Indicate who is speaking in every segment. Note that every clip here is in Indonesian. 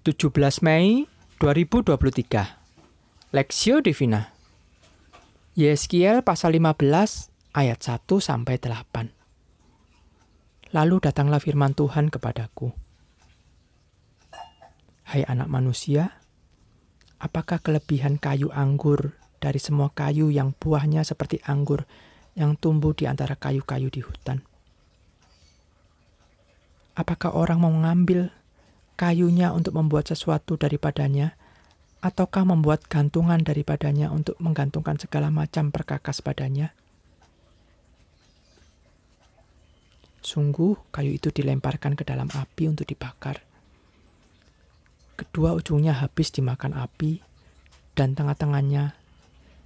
Speaker 1: 17 Mei 2023 Lexio Divina. Yeskiel pasal 15 ayat 1 sampai 8 Lalu datanglah firman Tuhan kepadaku. Hai anak manusia apakah kelebihan kayu anggur dari semua kayu yang buahnya seperti anggur yang tumbuh di antara kayu-kayu di hutan? Apakah orang mau mengambil kayunya untuk membuat sesuatu daripadanya, ataukah membuat gantungan daripadanya untuk menggantungkan segala macam perkakas padanya? Sungguh, kayu itu dilemparkan ke dalam api untuk dibakar. Kedua ujungnya habis dimakan api, dan tengah-tengahnya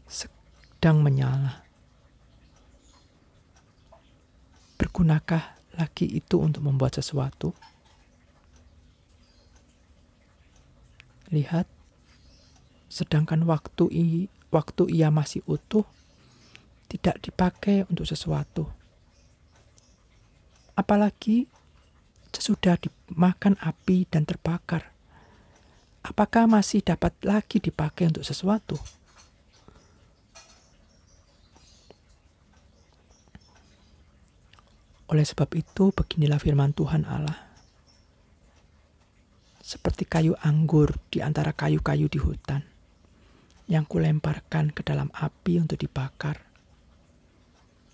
Speaker 1: sedang menyala. Bergunakah lagi itu untuk membuat sesuatu? Lihat, sedangkan waktu i, waktu ia masih utuh tidak dipakai untuk sesuatu. Apalagi sesudah dimakan api dan terbakar. Apakah masih dapat lagi dipakai untuk sesuatu? Oleh sebab itu, beginilah firman Tuhan Allah seperti kayu anggur di antara kayu-kayu di hutan yang kulemparkan ke dalam api untuk dibakar.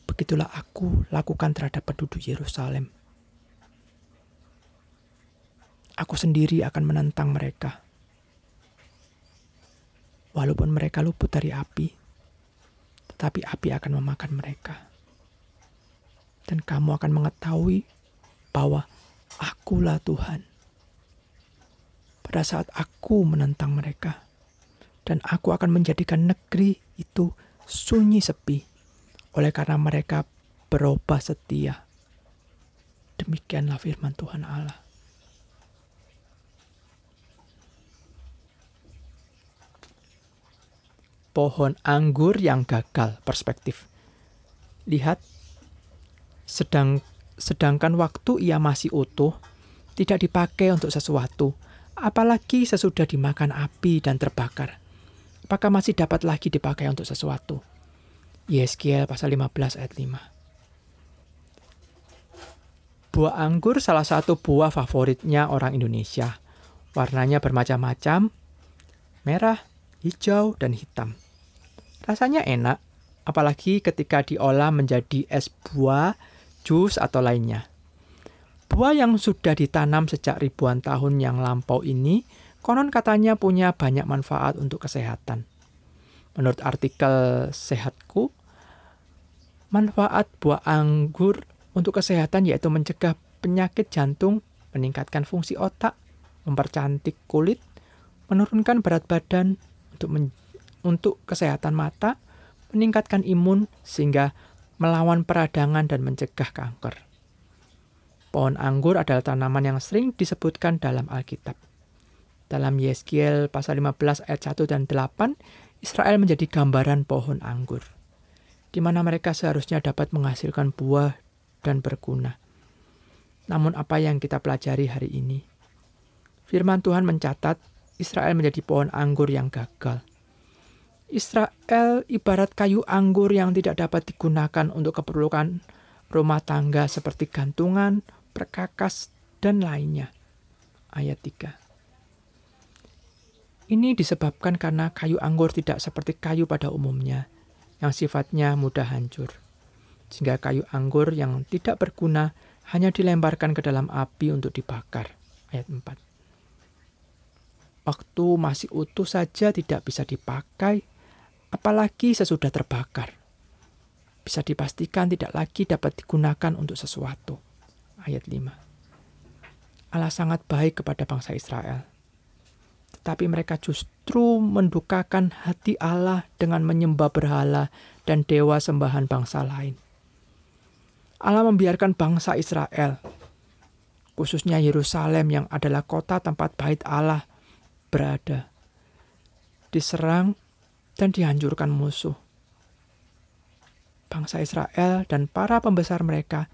Speaker 1: Begitulah aku lakukan terhadap penduduk Yerusalem. Aku sendiri akan menentang mereka. Walaupun mereka luput dari api, tetapi api akan memakan mereka. Dan kamu akan mengetahui bahwa akulah Tuhan pada saat aku menentang mereka. Dan aku akan menjadikan negeri itu sunyi sepi oleh karena mereka berubah setia. Demikianlah firman Tuhan Allah. Pohon anggur yang gagal perspektif. Lihat, sedang sedangkan waktu ia masih utuh, tidak dipakai untuk sesuatu, apalagi sesudah dimakan api dan terbakar. Apakah masih dapat lagi dipakai untuk sesuatu? Yeskiel pasal 15 ayat 5. Buah anggur salah satu buah favoritnya orang Indonesia. Warnanya bermacam-macam, merah, hijau, dan hitam. Rasanya enak, apalagi ketika diolah menjadi es buah, jus, atau lainnya. Buah yang sudah ditanam sejak ribuan tahun yang lampau ini konon katanya punya banyak manfaat untuk kesehatan. Menurut artikel Sehatku, manfaat buah anggur untuk kesehatan yaitu mencegah penyakit jantung, meningkatkan fungsi otak, mempercantik kulit, menurunkan berat badan untuk men untuk kesehatan mata, meningkatkan imun sehingga melawan peradangan dan mencegah kanker. Pohon anggur adalah tanaman yang sering disebutkan dalam Alkitab. Dalam Yeskiel pasal 15 ayat 1 dan 8, Israel menjadi gambaran pohon anggur, di mana mereka seharusnya dapat menghasilkan buah dan berguna. Namun apa yang kita pelajari hari ini? Firman Tuhan mencatat Israel menjadi pohon anggur yang gagal. Israel ibarat kayu anggur yang tidak dapat digunakan untuk keperluan rumah tangga seperti gantungan, perkakas, dan lainnya. Ayat 3. Ini disebabkan karena kayu anggur tidak seperti kayu pada umumnya, yang sifatnya mudah hancur. Sehingga kayu anggur yang tidak berguna hanya dilemparkan ke dalam api untuk dibakar. Ayat 4. Waktu masih utuh saja tidak bisa dipakai, apalagi sesudah terbakar. Bisa dipastikan tidak lagi dapat digunakan untuk sesuatu ayat 5. Allah sangat baik kepada bangsa Israel. Tetapi mereka justru mendukakan hati Allah dengan menyembah berhala dan dewa sembahan bangsa lain. Allah membiarkan bangsa Israel, khususnya Yerusalem yang adalah kota tempat bait Allah berada, diserang dan dihancurkan musuh. Bangsa Israel dan para pembesar mereka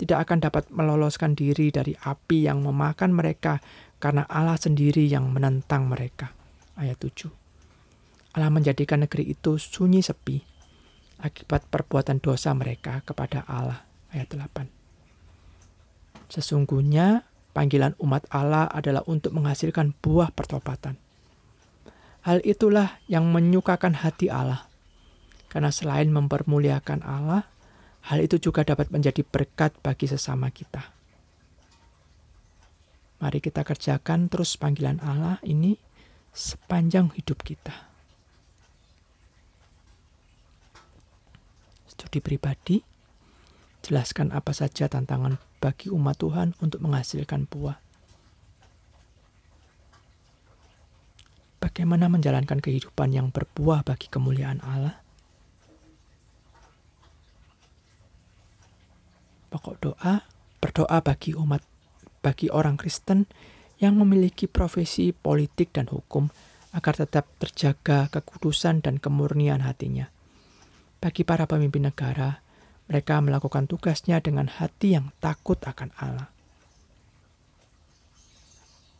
Speaker 1: tidak akan dapat meloloskan diri dari api yang memakan mereka karena Allah sendiri yang menentang mereka. Ayat 7. Allah menjadikan negeri itu sunyi sepi akibat perbuatan dosa mereka kepada Allah. Ayat 8. Sesungguhnya panggilan umat Allah adalah untuk menghasilkan buah pertobatan. Hal itulah yang menyukakan hati Allah. Karena selain mempermuliakan Allah, hal itu juga dapat menjadi berkat bagi sesama kita. Mari kita kerjakan terus panggilan Allah ini sepanjang hidup kita. Studi pribadi, jelaskan apa saja tantangan bagi umat Tuhan untuk menghasilkan buah. Bagaimana menjalankan kehidupan yang berbuah bagi kemuliaan Allah? Pokok doa, berdoa bagi umat bagi orang Kristen yang memiliki profesi politik dan hukum agar tetap terjaga kekudusan dan kemurnian hatinya. Bagi para pemimpin negara, mereka melakukan tugasnya dengan hati yang takut akan Allah.